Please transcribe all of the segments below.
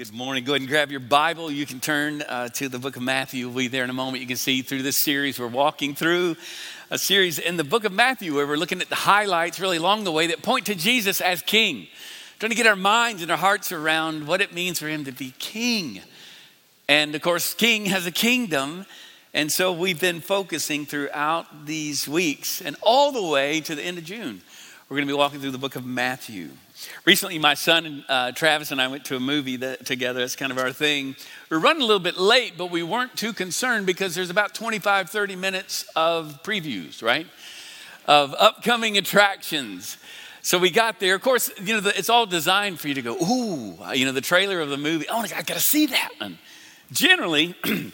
Good morning. Go ahead and grab your Bible. You can turn uh, to the book of Matthew. We'll be there in a moment. You can see through this series, we're walking through a series in the book of Matthew where we're looking at the highlights really along the way that point to Jesus as king. Trying to get our minds and our hearts around what it means for him to be king. And of course, king has a kingdom. And so we've been focusing throughout these weeks and all the way to the end of June. We're going to be walking through the book of Matthew. Recently, my son uh, Travis and I went to a movie that, together. That's kind of our thing. We are running a little bit late, but we weren't too concerned because there's about 25, 30 minutes of previews, right? Of upcoming attractions. So we got there. Of course, you know, the, it's all designed for you to go, ooh, you know, the trailer of the movie. Oh, I got to see that one. Generally,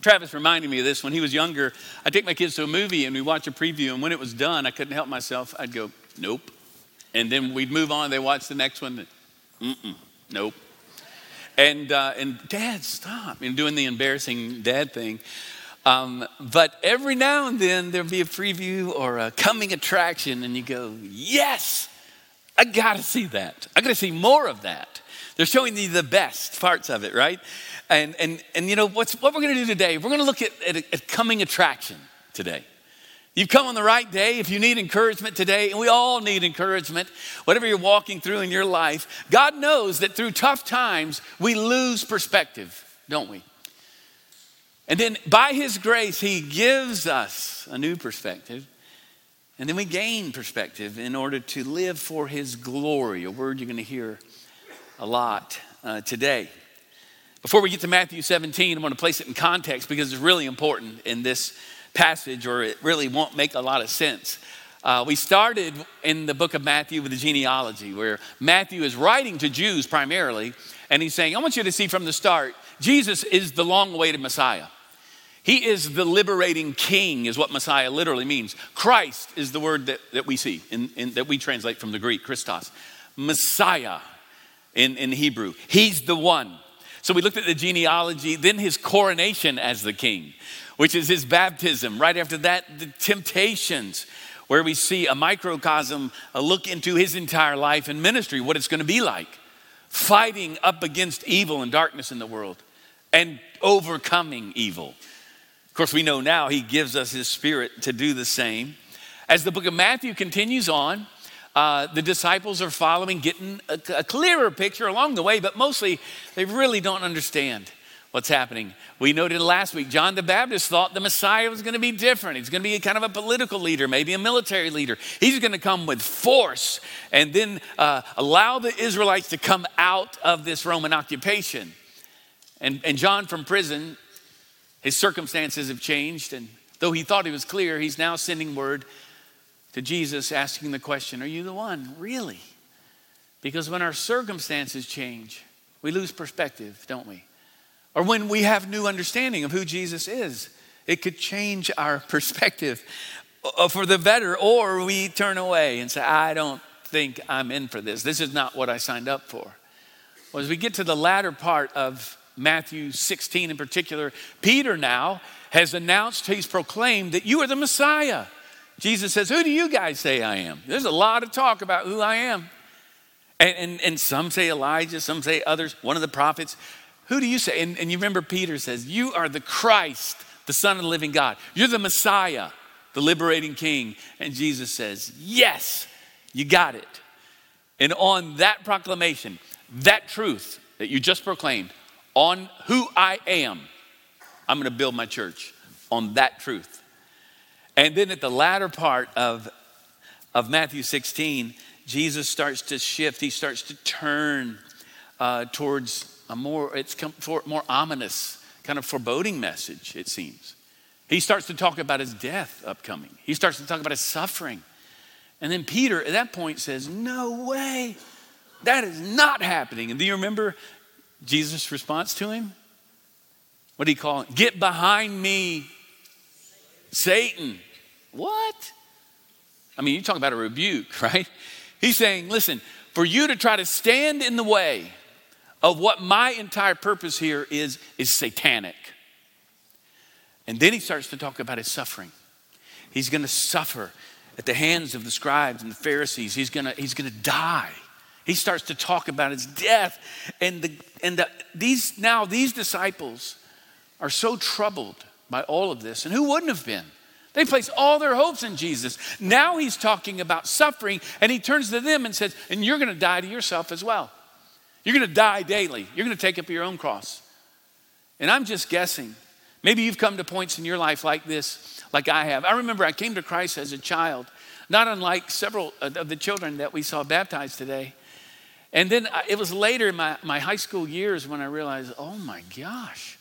Travis reminded me of this when he was younger. I take my kids to a movie and we watch a preview, and when it was done, I couldn't help myself. I'd go, nope. And then we'd move on. They watch the next one. Mm-mm, nope. And uh, and Dad, stop! And doing the embarrassing dad thing. Um, but every now and then there'll be a preview or a coming attraction, and you go, yes, I got to see that. I got to see more of that. They're showing you the best parts of it, right? And and and you know what's what we're to do today? We're to look at, at a, a coming attraction today. You've come on the right day. If you need encouragement today, and we all need encouragement, whatever you're walking through in your life, God knows that through tough times, we lose perspective, don't we? And then by His grace, He gives us a new perspective. And then we gain perspective in order to live for His glory, a word you're going to hear a lot uh, today. Before we get to Matthew 17, I want to place it in context because it's really important in this passage, or it really won't make a lot of sense. Uh, we started in the book of Matthew with the genealogy, where Matthew is writing to Jews primarily, and he's saying, I want you to see from the start, Jesus is the long awaited Messiah. He is the liberating king, is what Messiah literally means. Christ is the word that, that we see, in, in, that we translate from the Greek, Christos. Messiah in, in Hebrew. He's the one. So we looked at the genealogy, then his coronation as the king which is his baptism. Right after that, the temptations, where we see a microcosm, a look into his entire life and ministry, what it's going to be like, fighting up against evil and darkness in the world and overcoming evil. Of course, we know now he gives us his spirit to do the same. As the book of Matthew continues on, uh, the disciples are following, getting a, a clearer picture along the way, but mostly they really don't understand what's happening. We noted last week, John the Baptist thought the Messiah was going to be different. He's going to be kind of a political leader, maybe a military leader. He's going to come with force and then uh, allow the Israelites to come out of this Roman occupation. And, and John from prison, his circumstances have changed. And though he thought he was clear, he's now sending word to Jesus asking the question Are you the one? Really? Because when our circumstances change, we lose perspective, don't we? Or when we have new understanding of who Jesus is. It could change our perspective uh, for the better, or we turn away and say, I don't think I'm in for this. This is not what I signed up for. Well, as we get to the latter part of Matthew 16 in particular, Peter now has announced, he's proclaimed that you are the Messiah. Jesus says, Who do you guys say I am? There's a lot of talk about who I am. And, and, and some say Elijah, some say others, one of the prophets. Who do you say? And, and you remember Peter says, You are the Christ, the Son of the living God. You're the Messiah, the liberating King. And Jesus says, Yes, you got it. And on that proclamation, that truth that you just proclaimed, on who I am, I'm going to build my church on that truth. And then at the latter part of, of Matthew 16, Jesus starts to shift. He starts to turn uh, towards a more, it's for, more ominous, kind of foreboding message, it seems. He starts to talk about his death upcoming. He starts to talk about his suffering. And then Peter at that point says, No way, that is not happening. And do you remember Jesus' response to him? What do he call it? Get behind me, Satan. What? I mean, you talk about a rebuke, right? He's saying, Listen, for you to try to stand in the way of what my entire purpose here is, is satanic. And then he starts to talk about his suffering. He's going to suffer at the hands of the scribes and the Pharisees. He's going to, he's going to die. He starts to talk about his death. And, the, and the, these, now these disciples are so troubled by all of this. And who wouldn't have been? They placed all their hopes in Jesus. Now he's talking about suffering, and he turns to them and says, And you're going to die to yourself as well. You're going to die daily. You're going to take up your own cross. And I'm just guessing. Maybe you've come to points in your life like this, like I have. I remember I came to Christ as a child, not unlike several of the children that we saw baptized today. And then it was later in my, my high school years when I realized, oh my gosh,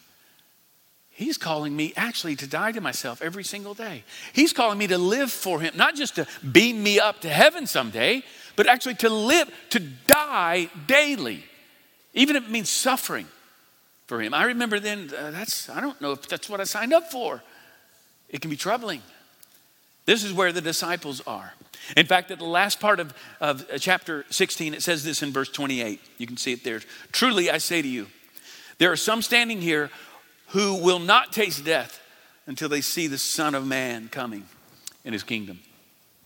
He's calling me actually to die to myself every single day. He's calling me to live for Him, not just to beam me up to heaven someday, but actually to live, to die daily, even if it means suffering for Him. I remember then, uh, that's, I don't know if that's what I signed up for. It can be troubling. This is where the disciples are. In fact, at the last part of, of uh, chapter 16, it says this in verse 28. You can see it there. Truly, I say to you, there are some standing here who will not taste death until they see the Son of Man coming in his kingdom.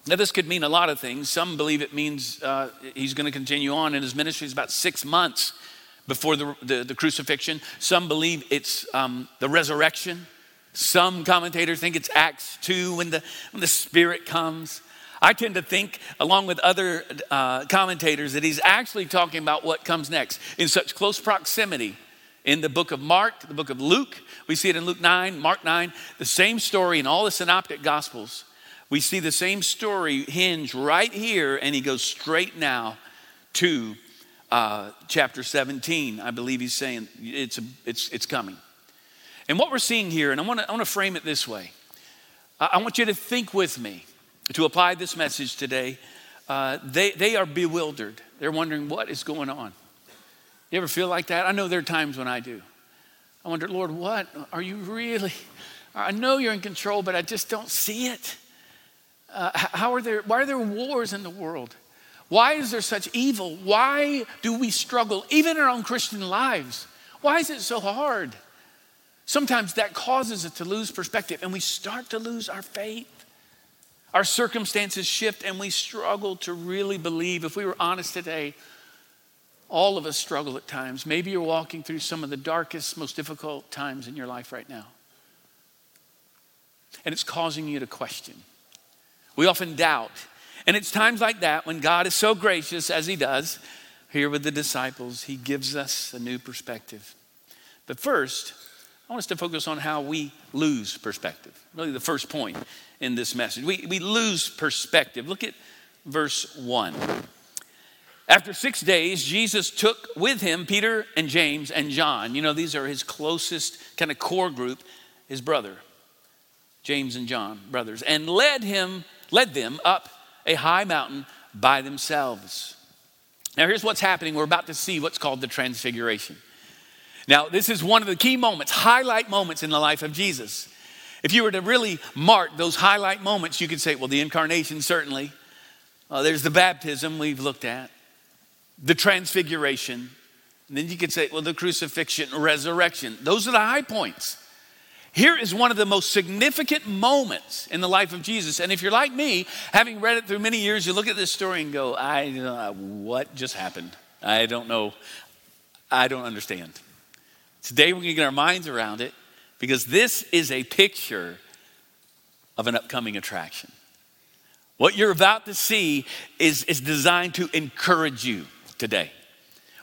Now, this could mean a lot of things. Some believe it means uh, he's going to continue on in his ministry. It's about six months before the, the, the crucifixion. Some believe it's um, the resurrection. Some commentators think it's Acts 2 when the, when the Spirit comes. I tend to think, along with other uh, commentators, that he's actually talking about what comes next in such close proximity in the book of Mark, the book of Luke. We see it in Luke 9, Mark 9, the same story in all the synoptic gospels. We see the same story hinge right here, and he goes straight now to uh, chapter 17. I believe he's saying it's, it's, it's coming. And what we're seeing here, and I want to I frame it this way I want you to think with me to apply this message today. Uh, they, they are bewildered. They're wondering what is going on. You ever feel like that? I know there are times when I do. I wonder, Lord, what are you really? I know you're in control, but I just don't see it. Uh, how are there? Why are there wars in the world? Why is there such evil? Why do we struggle, even in our own Christian lives? Why is it so hard? Sometimes that causes us to lose perspective and we start to lose our faith. Our circumstances shift and we struggle to really believe. If we were honest today, all of us struggle at times. Maybe you're walking through some of the darkest, most difficult times in your life right now. And it's causing you to question. We often doubt. And it's times like that when God is so gracious, as He does here with the disciples, He gives us a new perspective. But first, I want us to focus on how we lose perspective. Really, the first point in this message. We, we lose perspective. Look at verse 1. After six days, Jesus took with him Peter and James and John. You know, these are his closest kind of core group, his brother, James and John, brothers, and led him, led them up a high mountain by themselves. Now, here's what's happening. We're about to see what's called the transfiguration. Now, this is one of the key moments, highlight moments in the life of Jesus. If you were to really mark those highlight moments, you could say, well, the incarnation, certainly. Uh, there's the baptism we've looked at, the transfiguration. And then you could say, well, the crucifixion, resurrection. Those are the high points. Here is one of the most significant moments in the life of Jesus. And if you're like me, having read it through many years, you look at this story and go, I don't what just happened. I don't know. I don't understand. Today we're going to get our minds around it because this is a picture of an upcoming attraction. What you're about to see is, is designed to encourage you today.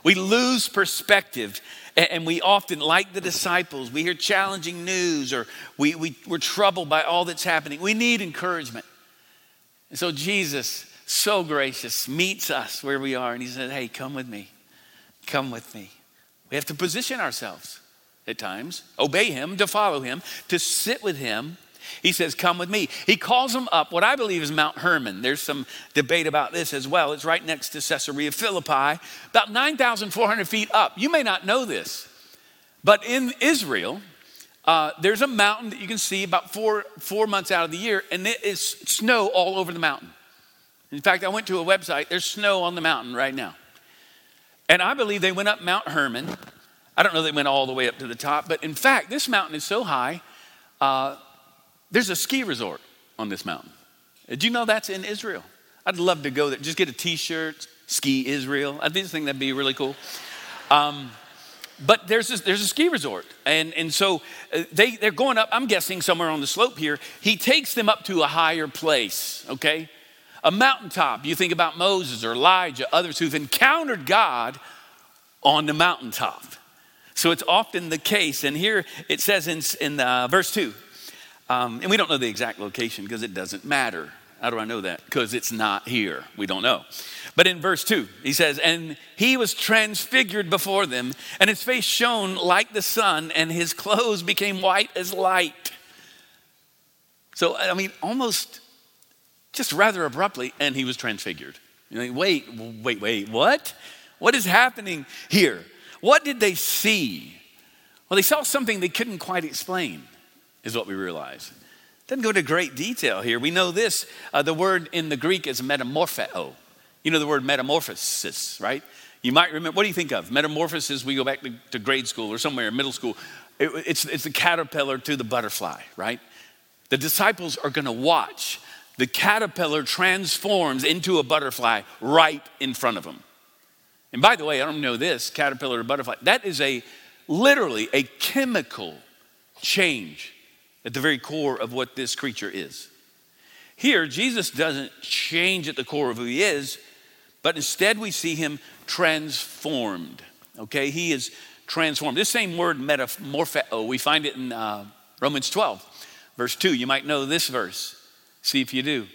We lose perspective, and we often, like the disciples, we hear challenging news or we, we, we're troubled by all that's happening. We need encouragement. And so Jesus, so gracious, meets us where we are, and he said, Hey, come with me. Come with me. We have to position ourselves at times, obey him, to follow him, to sit with him. He says, Come with me. He calls them up, what I believe is Mount Hermon. There's some debate about this as well. It's right next to Caesarea Philippi, about 9,400 feet up. You may not know this, but in Israel, uh, there's a mountain that you can see about four, four months out of the year, and it is snow all over the mountain. In fact, I went to a website, there's snow on the mountain right now. And I believe they went up Mount Hermon. I don't know they went all the way up to the top, but in fact, this mountain is so high, uh, there's a ski resort on this mountain. Did you know that's in Israel? I'd love to go there, just get a t shirt, Ski Israel. I just think that'd be really cool. Um, but there's a, there's a ski resort, and, and so uh, they, they're going up, I'm guessing somewhere on the slope here. He takes them up to a higher place, okay? A mountaintop. You think about Moses or Elijah, others who've encountered God on the mountaintop. So it's often the case. And here it says in, in uh, verse 2, um, and we don't know the exact location because it doesn't matter. How do I know that? Because it's not here. We don't know. But in verse 2, he says, And he was transfigured before them, and his face shone like the sun, and his clothes became white as light. So, I mean, almost just rather abruptly, and he was transfigured. You wait, wait, wait, what? What is happening here? What did they see? Well, they saw something they couldn't quite explain, is what we realize. Doesn't go into great detail here. We know this uh, the word in the Greek is metamorpheo. You know the word metamorphosis, right? You might remember, what do you think of? Metamorphosis, we go back to, to grade school or somewhere in middle school. It, it's, it's the caterpillar to the butterfly, right? The disciples are going to watch the caterpillar transforms into a butterfly right in front of them. And by the way, I don't know this caterpillar or butterfly, that is a literally a chemical change at the very core of what this creature is. Here, Jesus doesn't change at the core of who he is, but instead we see him transformed. Okay, he is transformed. This same word, metamorpho, we find it in uh, Romans 12, verse 2. You might know this verse. See if you do.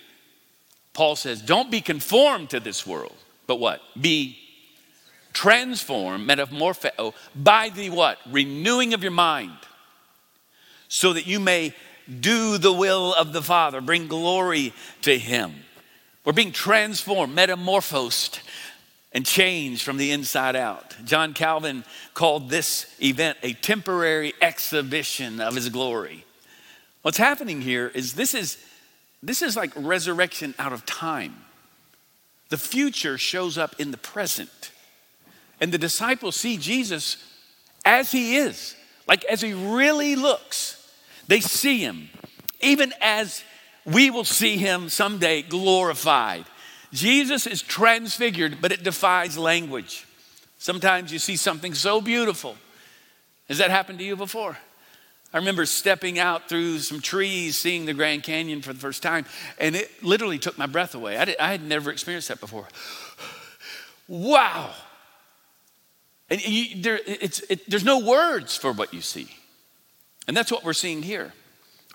Paul says, Don't be conformed to this world, but what? Be transformed, metamorpho, by the what? Renewing of your mind so that you may do the will of the Father, bring glory to Him. We're being transformed, metamorphosed, and changed from the inside out. John Calvin called this event a temporary exhibition of His glory. What's happening here is this is this is like resurrection out of time. The future shows up in the present. And the disciples see Jesus as he is, like as he really looks. They see him, even as we will see him someday glorified. Jesus is transfigured, but it defies language. Sometimes you see something so beautiful. Has that happened to you before? I remember stepping out through some trees, seeing the Grand Canyon for the first time, and it literally took my breath away. I, did, I had never experienced that before. Wow. And you, there, it, there's no words for what you see. And that's what we're seeing here.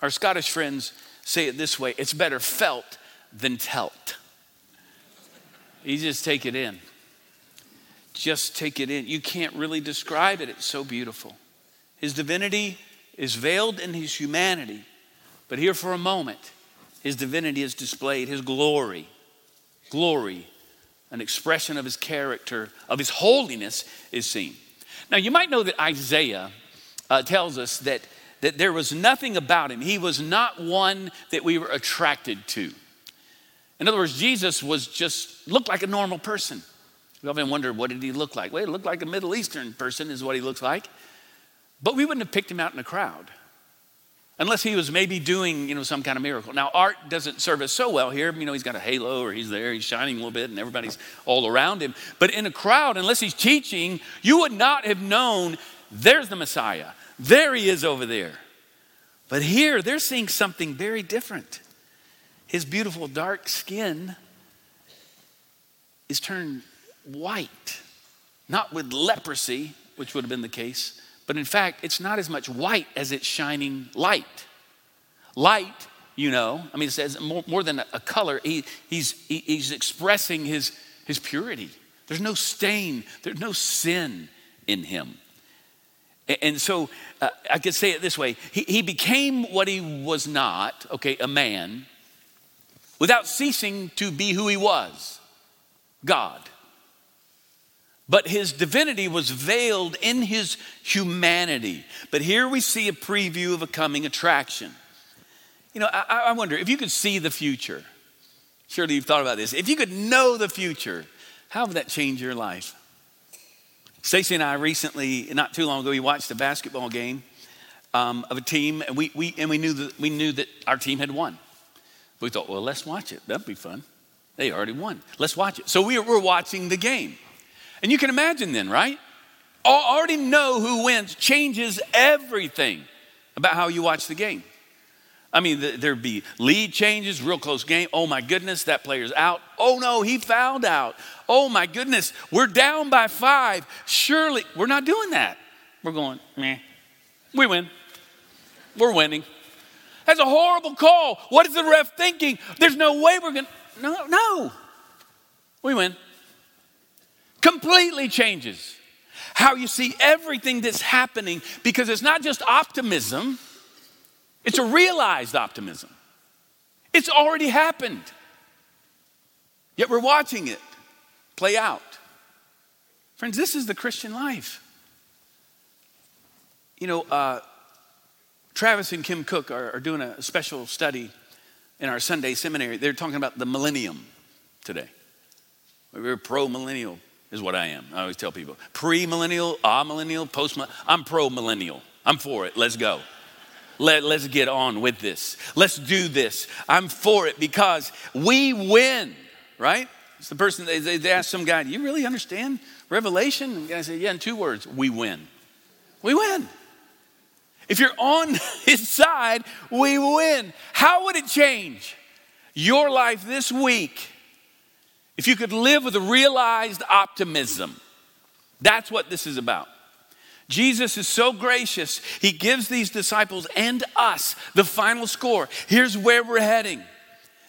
Our Scottish friends say it this way it's better felt than telt. You just take it in. Just take it in. You can't really describe it, it's so beautiful. His divinity is veiled in his humanity, but here for a moment, his divinity is displayed, his glory, glory, an expression of his character, of his holiness is seen. Now, you might know that Isaiah uh, tells us that that there was nothing about him. He was not one that we were attracted to. In other words, Jesus was just looked like a normal person. We often wonder, what did he look like? Well, he looked like a Middle Eastern person, is what he looks like. But we wouldn't have picked him out in a crowd unless he was maybe doing, you know, some kind of miracle. Now, art doesn't serve us so well here. You know, he's got a halo or he's there, he's shining a little bit, and everybody's all around him. But in a crowd, unless he's teaching, you would not have known there's the Messiah. There he is over there. But here, they're seeing something very different. His beautiful dark skin is turned white, not with leprosy, which would have been the case, but in fact, it's not as much white as it's shining light. Light, you know, I mean, it says more, more than a color, he, he's, he, he's expressing his, his purity. There's no stain, there's no sin in him. And so uh, I could say it this way he, he became what he was not, okay, a man, without ceasing to be who he was God. But his divinity was veiled in his humanity. But here we see a preview of a coming attraction. You know, I, I wonder if you could see the future, surely you've thought about this. If you could know the future, how would that change your life? Stacy and I recently, not too long ago, we watched a basketball game um, of a team, and we, we, and we, knew that, we knew that our team had won. We thought, well, let's watch it. That'd be fun. They already won. Let's watch it. So we we're watching the game. And you can imagine then, right? Already know who wins changes everything about how you watch the game. I mean, there'd be lead changes, real close game. Oh my goodness, that player's out. Oh no, he fouled out. Oh my goodness, we're down by five. Surely, we're not doing that. We're going, meh. We win. We're winning. That's a horrible call. What is the ref thinking? There's no way we're going to. No, no. We win. Completely changes how you see everything that's happening because it's not just optimism, it's a realized optimism. It's already happened. Yet we're watching it play out. Friends, this is the Christian life. You know, uh, Travis and Kim Cook are, are doing a special study in our Sunday seminary. They're talking about the millennium today. We're pro millennial, is what I am. I always tell people pre millennial, ah millennial, post millennial. I'm pro millennial. I'm for it. Let's go. Let, let's get on with this. Let's do this. I'm for it because we win, right? It's the person, they, they ask some guy, Do you really understand Revelation? And the guy said, Yeah, in two words, we win. We win. If you're on his side, we win. How would it change your life this week if you could live with a realized optimism? That's what this is about. Jesus is so gracious, he gives these disciples and us the final score. Here's where we're heading,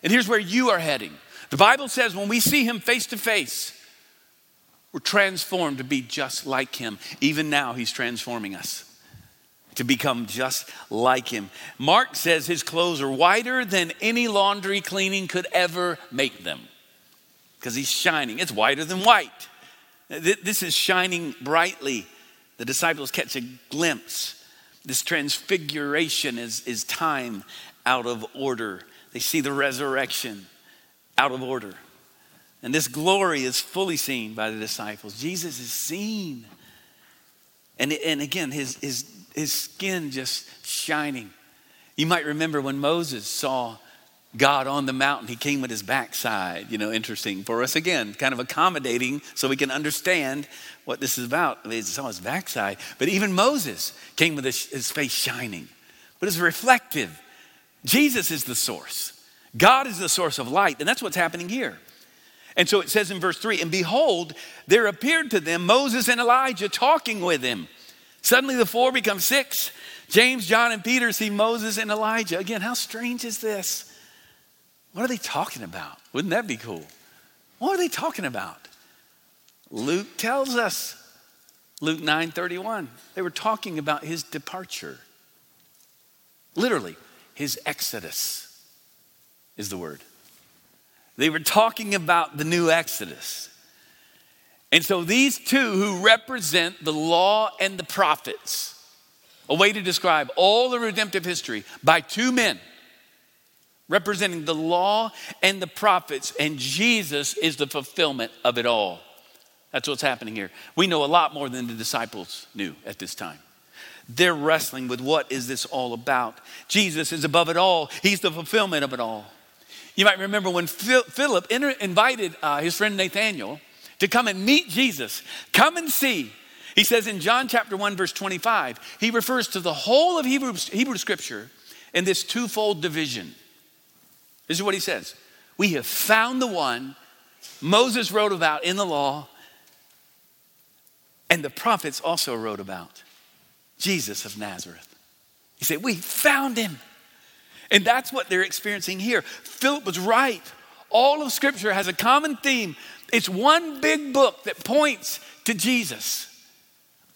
and here's where you are heading. The Bible says when we see him face to face, we're transformed to be just like him. Even now, he's transforming us to become just like him. Mark says his clothes are whiter than any laundry cleaning could ever make them because he's shining. It's whiter than white. This is shining brightly. The disciples catch a glimpse. This transfiguration is, is time out of order. They see the resurrection out of order. And this glory is fully seen by the disciples. Jesus is seen. And, and again, his, his his skin just shining. You might remember when Moses saw God on the mountain, he came with his backside. You know, interesting for us again, kind of accommodating so we can understand what this is about. He saw his backside. But even Moses came with his face shining, but it's reflective. Jesus is the source, God is the source of light, and that's what's happening here. And so it says in verse 3 And behold, there appeared to them Moses and Elijah talking with him. Suddenly the four become six. James, John, and Peter see Moses and Elijah. Again, how strange is this? What are they talking about? Wouldn't that be cool? What are they talking about? Luke tells us. Luke 9:31. They were talking about his departure. Literally, his exodus is the word. They were talking about the new exodus. And so these two who represent the law and the prophets, a way to describe all the redemptive history by two men representing the law and the prophets, and Jesus is the fulfillment of it all. That's what's happening here. We know a lot more than the disciples knew at this time. They're wrestling with what is this all about? Jesus is above it all. He's the fulfillment of it all. You might remember when Philip invited uh, his friend Nathaniel to come and meet Jesus. Come and see. He says in John chapter 1, verse 25, he refers to the whole of Hebrew, Hebrew scripture in this twofold division. This is what he says We have found the one Moses wrote about in the law, and the prophets also wrote about Jesus of Nazareth. He said, We found him. And that's what they're experiencing here. Philip was right. All of Scripture has a common theme it's one big book that points to Jesus.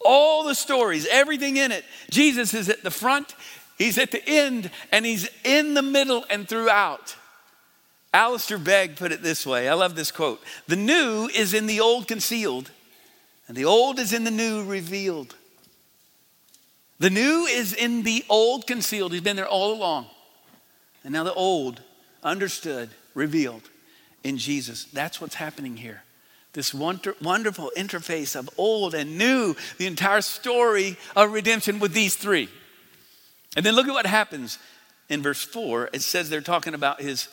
All the stories, everything in it. Jesus is at the front, he's at the end, and he's in the middle and throughout. Alistair Begg put it this way I love this quote The new is in the old concealed, and the old is in the new revealed. The new is in the old concealed. He's been there all along. And now the old, understood, revealed in Jesus. That's what's happening here. This wonder, wonderful interface of old and new, the entire story of redemption with these three. And then look at what happens in verse 4. It says they're talking about his,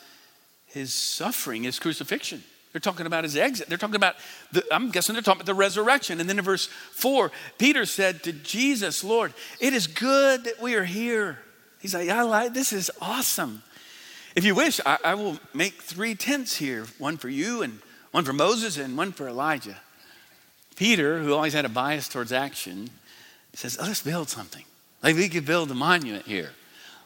his suffering, his crucifixion. They're talking about his exit. They're talking about, the, I'm guessing they're talking about the resurrection. And then in verse four, Peter said to Jesus, Lord, it is good that we are here. He's like, I like, this is awesome. If you wish, I, I will make three tents here one for you, and one for Moses, and one for Elijah. Peter, who always had a bias towards action, says, oh, let's build something. Like we could build a monument here.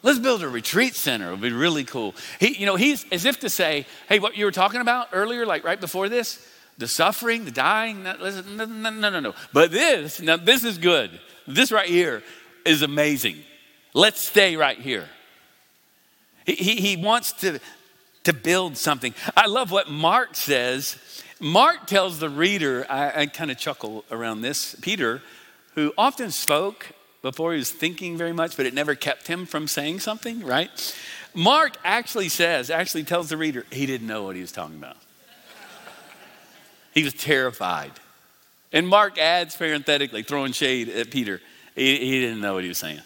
Let's build a retreat center. It would be really cool. He, you know, he's as if to say, hey, what you were talking about earlier, like right before this, the suffering, the dying, no, no, no, no, no. But this, now this is good. This right here is amazing. Let's stay right here. He, he, he wants to, to build something. I love what Mark says. Mark tells the reader, I, I kind of chuckle around this. Peter, who often spoke before he was thinking very much, but it never kept him from saying something, right? Mark actually says, actually tells the reader, he didn't know what he was talking about. He was terrified. And Mark adds parenthetically, throwing shade at Peter, he, he didn't know what he was saying.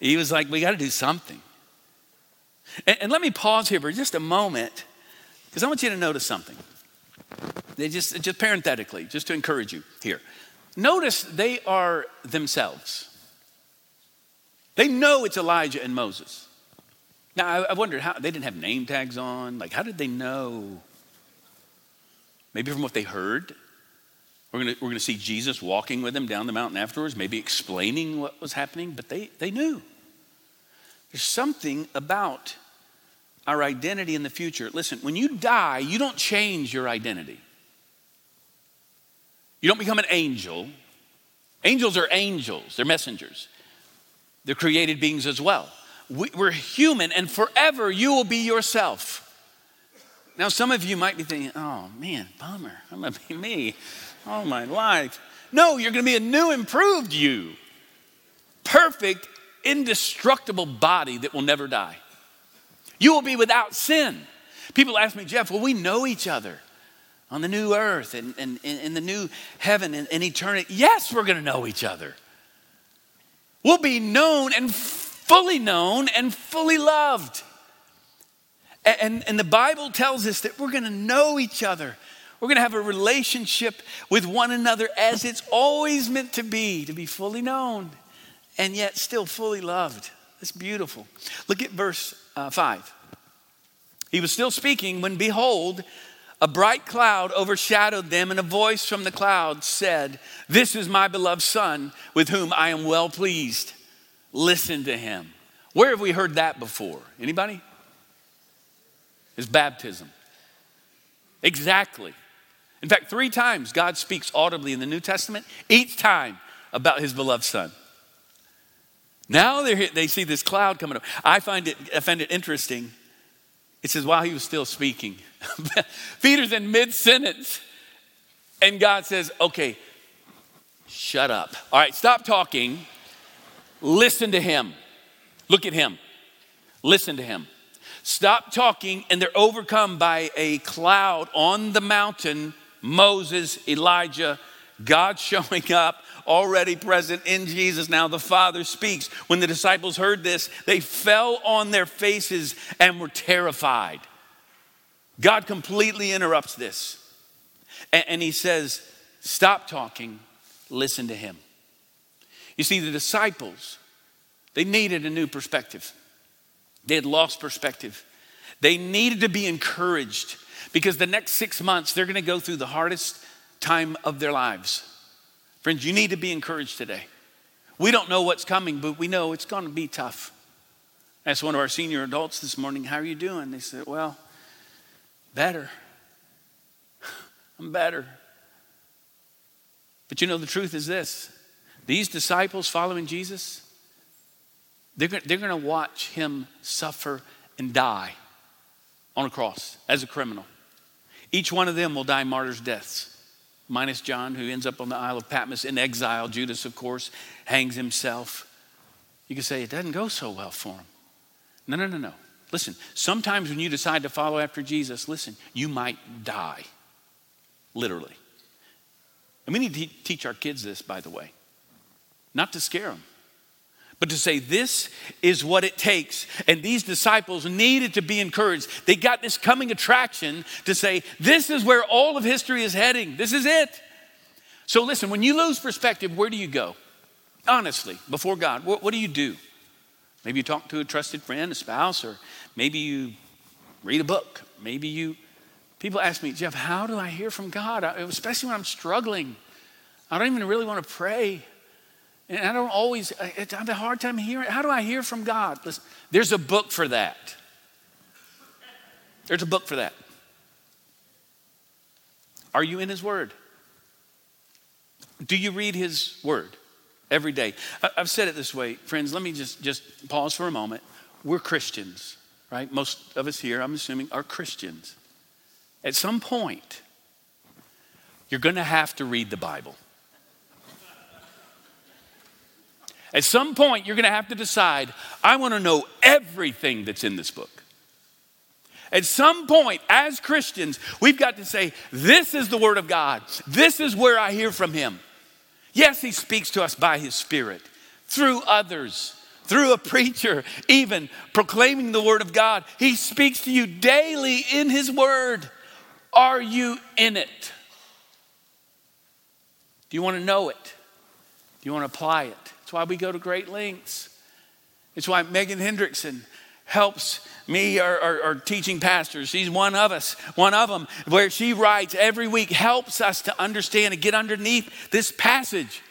He was like, we got to do something. And, and, let me pause here for just a moment, because I want you to notice something. They just, just parenthetically, just to encourage you here. Notice they are themselves. They know it's Elijah and Moses. Now, I, I wondered how they didn't have name tags on. Like, how did they know? Maybe from what they heard. We're going we're gonna see Jesus walking with them down the mountain afterwards, maybe explaining what was happening, but they, they knew. There's something about our identity in the future. Listen, when you die, you don't change your identity. You don't become an angel. Angels are angels, they're messengers. They're created beings as well. We, are human, and forever you will be yourself. Now, some of you might be thinking, oh man, bummer, I'm gonna be me all my life. No, you're gonna be a new, improved you. Perfect, indestructible body that will never die. You will be without sin. People ask me, Jeff, will we know each other? On the new earth and, in the new heaven and, and eternity. Yes, we're going to know each other. We'll be known and fully known and fully loved. And, and, and the Bible tells us that we're going to know each other. We're going to have a relationship with one another as it's always meant to be, to be fully known and yet still fully loved. It's beautiful. Look at verse uh, 5. He was still speaking when, behold, a bright cloud overshadowed them, and a voice from the cloud said, This is my beloved Son, with whom I am well pleased. Listen to him. Where have we heard that before? Anybody? Is baptism. Exactly. In fact, three times God speaks audibly in the New Testament, each time about his beloved Son. Now they see this cloud coming up. I find it, I find it interesting it says, while he was still speaking, Peter's in mid sentence, and God says, okay, shut up. All right, stop talking. Listen to him. Look at him. Listen to him. Stop talking, and they're overcome by a cloud on the mountain Moses, Elijah, God showing up already present in Jesus. Now the Father speaks. When the disciples heard this, they fell on their faces and were terrified. God completely interrupts this. And, and he says, Stop talking, listen to him. You see, the disciples, they needed a new perspective. They had lost perspective. They needed to be encouraged because the next six months, they're going to go through the hardest time of their lives. Friends, you need to be encouraged today. We don't know what's coming, but we know it's going to be tough. I asked one of our senior adults this morning, How are you doing? They said, Well, better. I'm better. But you know, the truth is this these disciples following Jesus, they're, they're going to watch him suffer and die on a cross as a criminal. Each one of them will die martyrs' deaths minus John, who ends up on the Isle of Patmos in exile. Judas, of course, hangs himself. You can say it doesn't go so well for him. No, no, no, no. Listen, sometimes when you decide to follow after Jesus, listen, you might die. Literally. And we need to teach our kids this, by the way, not to scare them, but to say this is what it takes. And these disciples needed to be encouraged. They got this coming attraction to say, this is where all of history is heading. This is it. So listen, when you lose perspective, where do you go? Honestly, before God, what, what do you do? Maybe you talk to a trusted friend, a spouse, or maybe you read a book. Maybe you, people ask me, Jeff, how do I hear from God? I, especially when I'm struggling. I don't even really want to pray. And I don't always, I have a hard time hearing. How do I hear from God? Listen, there's a book for that. There's a book for that. Are you in His Word? Do you read His Word every day? I've said it this way, friends. Let me just, just pause for a moment. We're Christians, right? Most of us here, I'm assuming, are Christians. At some point, you're going to have to read the Bible. At some point, you're going to have to decide I want to know everything that's in this book. At some point, as Christians, we've got to say, This is the Word of God. This is where I hear from Him. Yes, He speaks to us by His Spirit, through others, through a preacher, even proclaiming the Word of God. He speaks to you daily in His Word. Are you in it? Do you want to know it? Do you want to apply it? That's why we go to great lengths. It's why Megan Hendrickson helps me or, or, teaching pastors. She's one of us, one of them, where she writes every week, helps us to understand and get underneath this passage.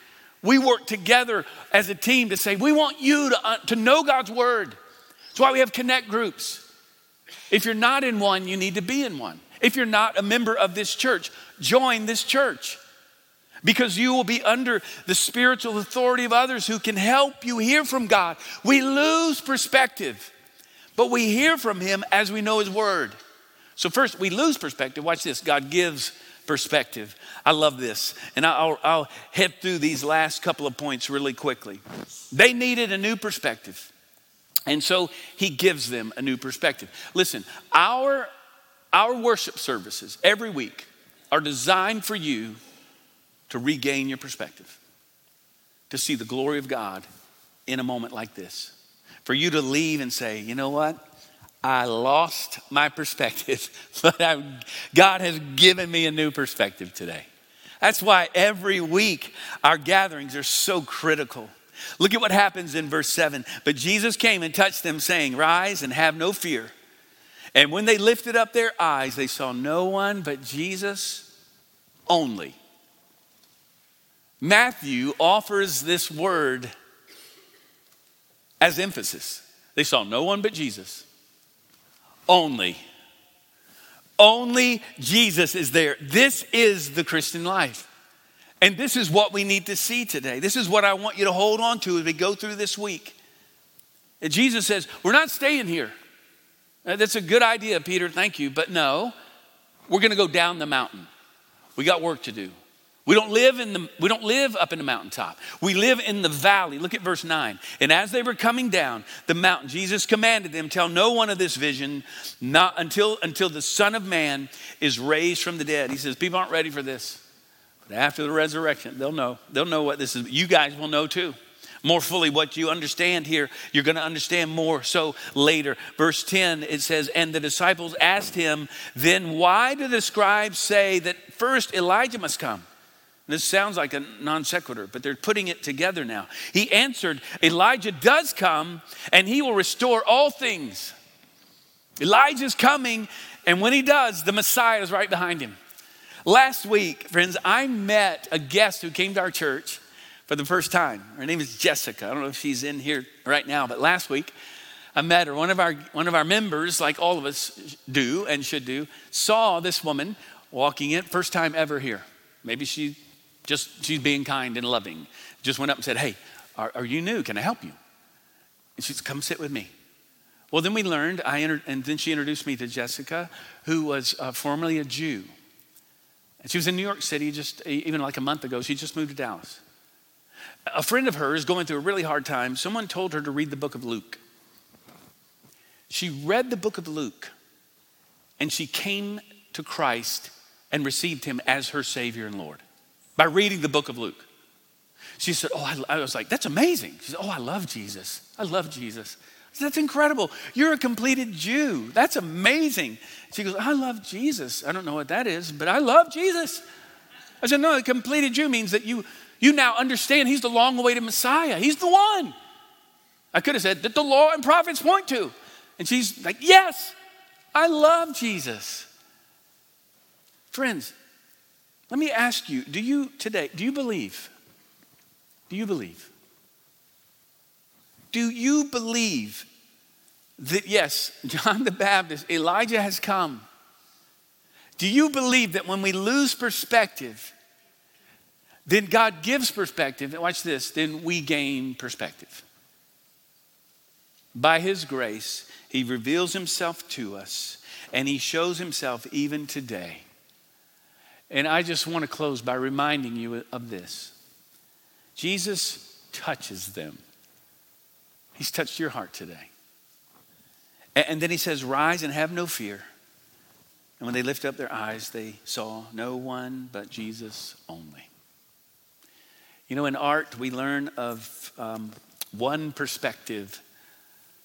We work together as a team to say, we want you to, uh, to know God's word. That's why we have connect groups. If you're not in one, you need to be in one. If you're not a member of this church, join this church because you will be under the spiritual authority of others who can help you hear from God. We lose perspective, but we hear from Him as we know His Word. So, first, we lose perspective. Watch this God gives perspective. I love this. And I'll, I'll head through these last couple of points really quickly. They needed a new perspective. And so he gives them a new perspective. Listen, our, our worship services every week are designed for you to regain your perspective, to see the glory of God in a moment like this. For you to leave and say, you know what? I lost my perspective, but I, God has given me a new perspective today. That's why every week our gatherings are so critical. Look at what happens in verse 7. But Jesus came and touched them, saying, Rise and have no fear. And when they lifted up their eyes, they saw no one but Jesus only. Matthew offers this word as emphasis. They saw no one but Jesus. Only. Only Jesus is there. This is the Christian life. And this is what we need to see today. This is what I want you to hold on to as we go through this week. And Jesus says, We're not staying here. Uh, that's a good idea, Peter. Thank you. But no, we're going to go down the mountain. We got work to do. We don't live in the we don't live up in the mountaintop. We live in the valley. Look at verse 9. And as they were coming down the mountain, Jesus commanded them, tell no one of this vision, not until until the Son of Man is raised from the dead. He says, people aren't ready for this. But after the resurrection, they'll know. They'll know what this is. You guys will know too. More fully, what you understand here, you're going to understand more so later. Verse 10, it says, And the disciples asked him, Then why do the scribes say that first Elijah must come? This sounds like a non sequitur, but they're putting it together now. He answered, Elijah does come and he will restore all things. Elijah's coming, and when he does, the Messiah is right behind him. Last week, friends, I met a guest who came to our church for the first time. Her name is Jessica. I don't know if she's in here right now, but last week I met her. One of our, one of our members, like all of us do and should do, saw this woman walking in, first time ever here. Maybe she just, she's being kind and loving. Just went up and said, Hey, are, are you new? Can I help you? And she said, Come sit with me. Well, then we learned, I entered, and then she introduced me to Jessica, who was uh, formerly a Jew. And she was in New York City just even like a month ago. She just moved to Dallas. A friend of hers going through a really hard time, someone told her to read the book of Luke. She read the book of Luke and she came to Christ and received him as her Savior and Lord by reading the book of Luke. She said, Oh, I, I was like, That's amazing. She said, Oh, I love Jesus. I love Jesus. Said, That's incredible. You're a completed Jew. That's amazing. She goes, I love Jesus. I don't know what that is, but I love Jesus. I said, No, a completed Jew means that you, you now understand he's the long awaited Messiah. He's the one. I could have said that the law and prophets point to. And she's like, Yes, I love Jesus. Friends, let me ask you do you today, do you believe? Do you believe? Do you believe that, yes, John the Baptist, Elijah has come? Do you believe that when we lose perspective, then God gives perspective? And watch this, then we gain perspective. By His grace, He reveals Himself to us, and He shows Himself even today. And I just want to close by reminding you of this Jesus touches them. He's touched your heart today. And then he says, Rise and have no fear. And when they lift up their eyes, they saw no one but Jesus only. You know, in art, we learn of um, one perspective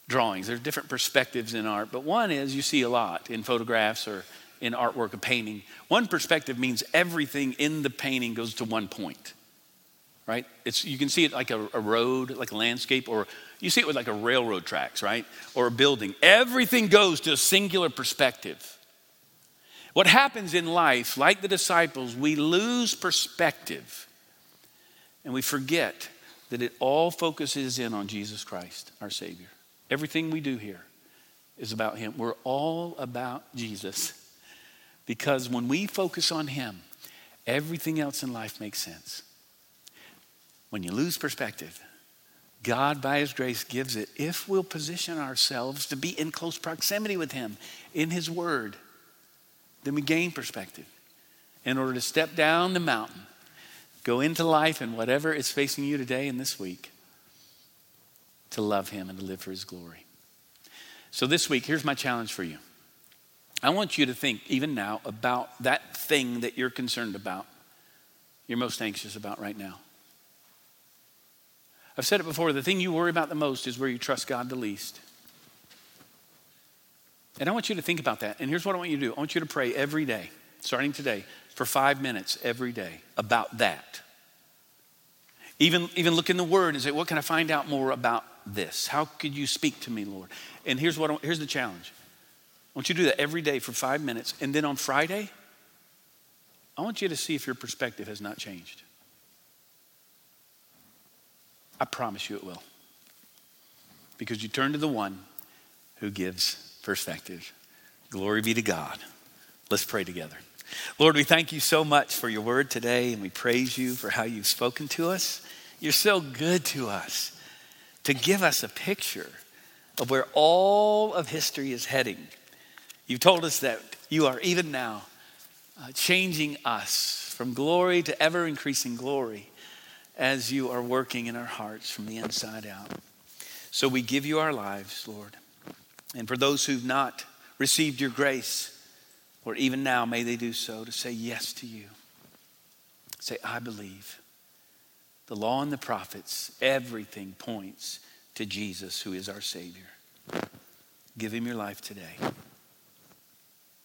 drawings. There's different perspectives in art, but one is you see a lot in photographs or in artwork, a painting. One perspective means everything in the painting goes to one point, right? It's, you can see it like a, a road, like a landscape, or you see it with like a railroad tracks, right? Or a building. Everything goes to a singular perspective. What happens in life, like the disciples, we lose perspective and we forget that it all focuses in on Jesus Christ, our Savior. Everything we do here is about Him. We're all about Jesus because when we focus on Him, everything else in life makes sense. When you lose perspective, God, by His grace, gives it if we'll position ourselves to be in close proximity with Him in His Word. Then we gain perspective in order to step down the mountain, go into life and whatever is facing you today and this week, to love Him and to live for His glory. So, this week, here's my challenge for you. I want you to think, even now, about that thing that you're concerned about, you're most anxious about right now. I've said it before the thing you worry about the most is where you trust God the least. And I want you to think about that. And here's what I want you to do I want you to pray every day, starting today, for five minutes every day about that. Even, even look in the Word and say, What can I find out more about this? How could you speak to me, Lord? And here's, what I, here's the challenge want you to do that every day for five minutes. And then on Friday, I want you to see if your perspective has not changed. I promise you it will. Because you turn to the one who gives perspective. Glory be to God. Let's pray together. Lord, we thank you so much for your word today, and we praise you for how you've spoken to us. You're so good to us to give us a picture of where all of history is heading. You've told us that you are even now uh, changing us from glory to ever increasing glory as you are working in our hearts from the inside out. So we give you our lives, Lord. And for those who've not received your grace, or even now, may they do so to say yes to you. Say, I believe. The law and the prophets, everything points to Jesus, who is our Savior. Give him your life today.